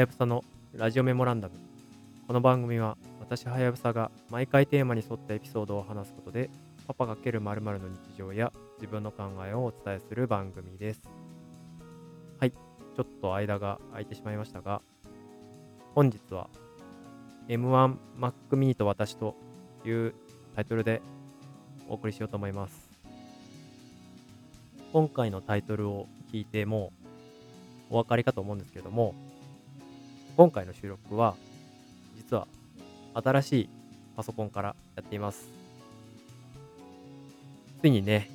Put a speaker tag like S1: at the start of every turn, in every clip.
S1: やぶさのラジオメモランダム。この番組は私はやぶさが毎回テーマに沿ったエピソードを話すことでパパ×〇〇の日常や自分の考えをお伝えする番組です。はい、ちょっと間が空いてしまいましたが、本日は M1 Mac mini と私というタイトルでお送りしようと思います。今回のタイトルを聞いてもお分かりかと思うんですけれども、今回の収録は実は新しいパソコンからやっています。ついにね、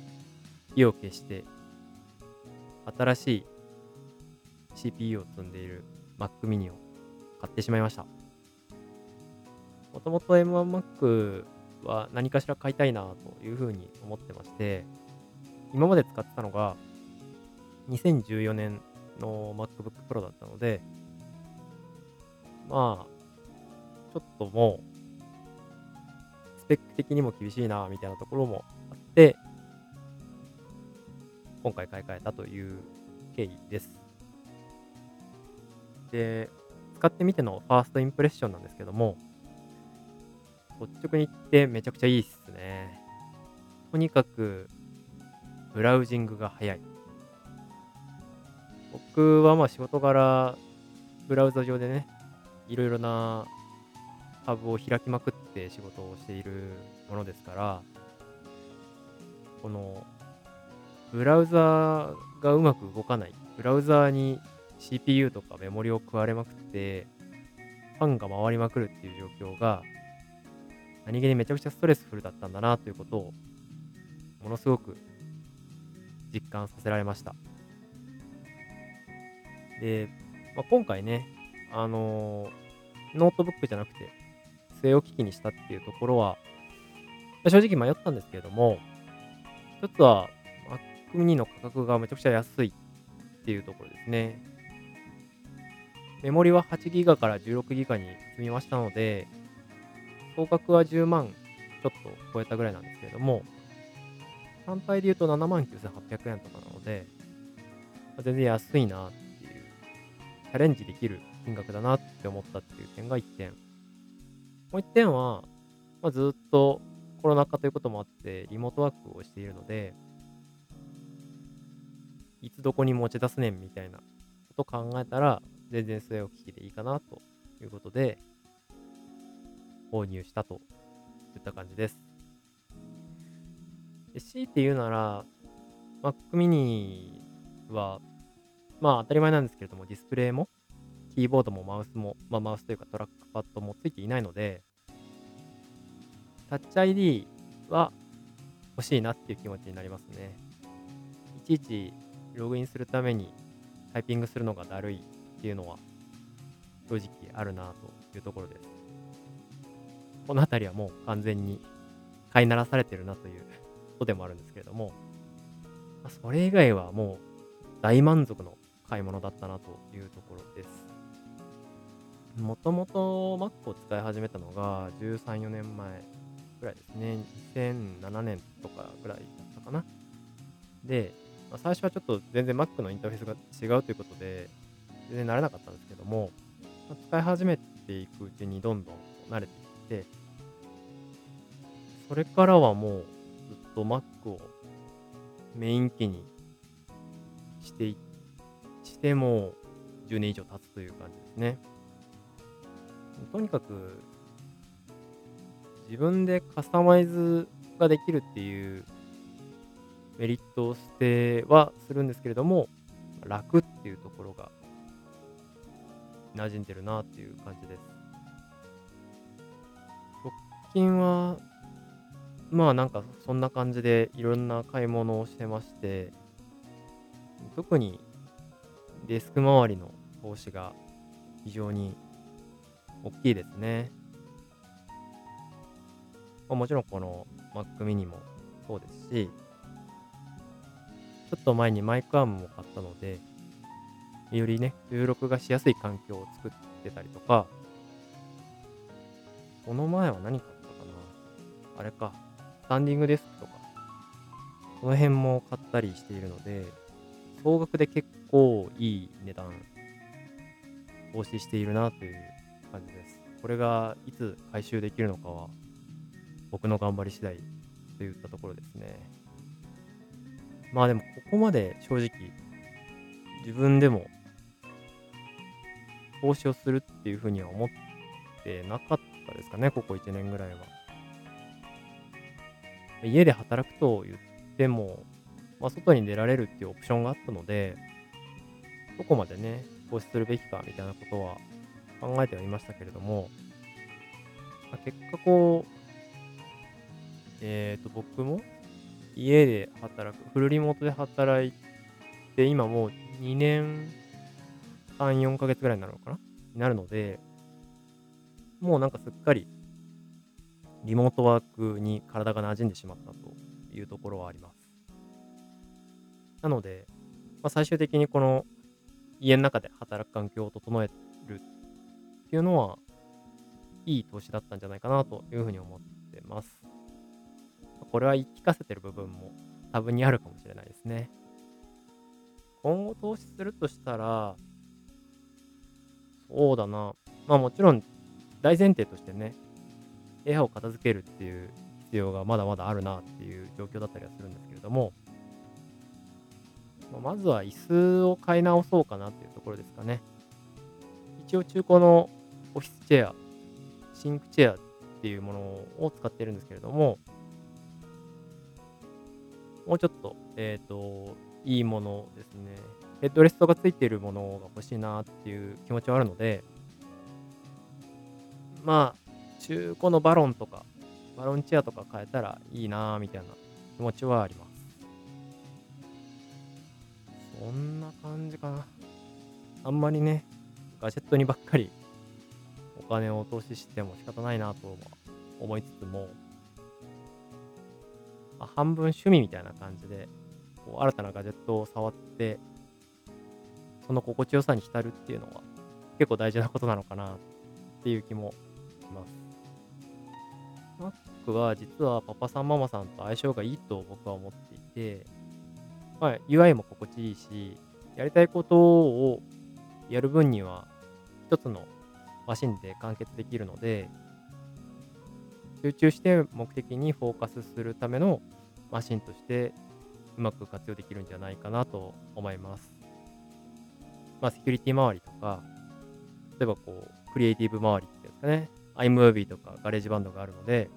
S1: 火を消して新しい CPU を積んでいる Mac mini を買ってしまいました。もともと M1Mac は何かしら買いたいなというふうに思ってまして、今まで使ってたのが2014年の MacBook Pro だったので、まあ、ちょっともう、スペック的にも厳しいな、みたいなところもあって、今回買い替えたという経緯です。で、使ってみてのファーストインプレッションなんですけども、率直に言ってめちゃくちゃいいっすね。とにかく、ブラウジングが早い。僕はまあ仕事柄、ブラウザ上でね、いろいろなタブを開きまくって仕事をしているものですから、この、ブラウザーがうまく動かない。ブラウザーに CPU とかメモリを食われまくって、ファンが回りまくるっていう状況が、何気にめちゃくちゃストレスフルだったんだなということを、ものすごく実感させられました。で、まあ、今回ね、あのノートブックじゃなくて、据え置き機にしたっていうところは、正直迷ったんですけれども、一つは Mac mini の価格がめちゃくちゃ安いっていうところですね。メモリは 8GB から 16GB に積みましたので、総額は10万ちょっと超えたぐらいなんですけれども、単体で言うと7万9800円とかなので、全然安いなっていう、チャレンジできる金額だなって思ったっていう点が1点。もう1点は、まあ、ずっとコロナ禍ということもあって、リモートワークをしているので、いつどこに持ち出すねんみたいなこと考えたら、全然据え置き機でいいかなということで、購入したといった感じです。で強いて言うなら、Mac mini は、まあ当たり前なんですけれども、ディスプレイも、キーボードもマウスも、まあマウスというかトラックパッドもついていないので、タッチ ID は欲しいなっていう気持ちになりますね。いちいちログインするためにタイピングするのがだるいっていうのは正直あるなというところです。この辺りはもう完全に飼いならされてるなということでもあるんですけれども、まそれ以外はもう大満足の買い物だったなというところです。もともと Mac を使い始めたのが13、4年前ぐらいですね。2007年とかぐらいだったかな。で、まあ最初はちょっと全然 Mac のインターフェースが違うということで、全然慣れなかったんですけども、まあ使い始めていくうちにどんどん慣れていって、それからはもうずっと Mac をメイン機にしてしても10年以上経つという感じですね。とにかく自分でカスタマイズができるっていうメリットを捨てはするんですけれども楽っていうところが馴染んでるなっていう感じです。直近はまあなんかそんな感じでいろんな買い物をしてまして特にデスク周りの投資が非常に大きいですね。まもちろんこの Mac mini もそうですし、ちょっと前にマイクアームも買ったので、よりね、収録がしやすい環境を作ってたりとか、この前は何買ったかな？あれか、スタンディングデスクとか、この辺も買ったりしているので、総額で結構いい値段投資しているなという感じです。これがいつ回収できるのかは、僕の頑張り次第といったところですね。まあでも、ここまで正直、自分でも投資をするっていうふうには思ってなかったですかね、ここ1年ぐらいは。家で働くと言っても、まあ、外に出られるっていうオプションがあったので、どこまでね、投資するべきかみたいなことは考えてはいましたけれども、まあ、結果こう、えっ、ー、と、僕も家で働く、フルリモートで働いて、今もう2年3、4ヶ月ぐらいになるのかな？になるので、もうなんかすっかりリモートワークに体が馴染んでしまったというところはあります。なので、まあ、最終的にこの家の中で働く環境を整えるっていうのは、いい投資だったんじゃないかなというふうに思ってます。これは言い聞かせてる部分も多分にあるかもしれないですね。今後投資するとしたら、そうだな。まあもちろん大前提としてね、部屋を片付けるっていう必要がまだまだあるなっていう状況だったりはするんですけれども、ままずは椅子を買い直そうかなっていうところですかね。一応中古のオフィスチェア、シンクチェアっていうものを使ってるんですけれども、もうちょっと、えっ、ー、と、いいものですね。ヘッドレストがついているものが欲しいなっていう気持ちはあるので、まあ、中古のバロンとか、バロンチェアとか買えたらいいなみたいな気持ちはあります。そんな感じかな。あんまりね、ガジェットにばっかりお金を投資しても仕方ないなと思いつつも、まあ、半分趣味みたいな感じで、こう新たなガジェットを触って、その心地よさに浸るっていうのは結構大事なことなのかなっていう気もします。Mac は実はパパさんママさんと相性がいいと僕は思っていて、まあ、UI も心地いいし、やりたいことをやる分には、一つのマシンで完結できるので、集中して目的にフォーカスするためのマシンとしてうまく活用できるんじゃないかなと思います。まあ、セキュリティ周りとか、例えばこう、クリエイティブ周りってやつかね、iMovie とか GarageBand があるので、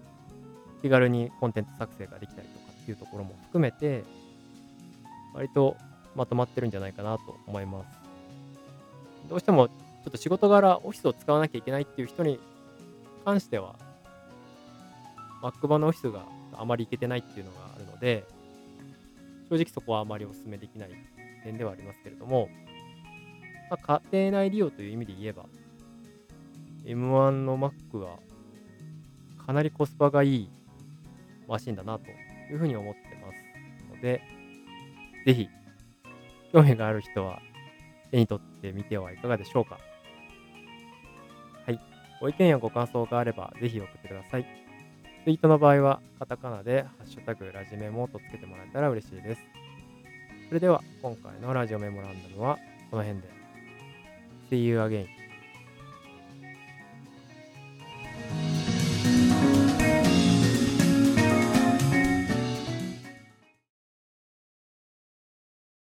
S1: 気軽にコンテンツ作成ができたりとかっていうところも含めて、割とまとまってるんじゃないかなと思います。どうしてもょっと仕事柄オフィスを使わなきゃいけないっていう人に関しては、Mac 版のオフィスがあまりいけてないっていうのがあるので、正直そこはあまりお勧めできない点ではありますけれども、まあ、家庭内利用という意味で言えば、M1 の Mac はかなりコスパがいいマシンだなというふうに思ってますので、ぜひ、興味がある人は手に取ってみてはいかがでしょうか。ご意見やご感想があれば、ぜひ送ってください。ツイートの場合は、カタカナで、ハッシュタグラジメモとつけてもらえたら嬉しいです。それでは、今回のラジオメモランダムはこの辺で。See you again.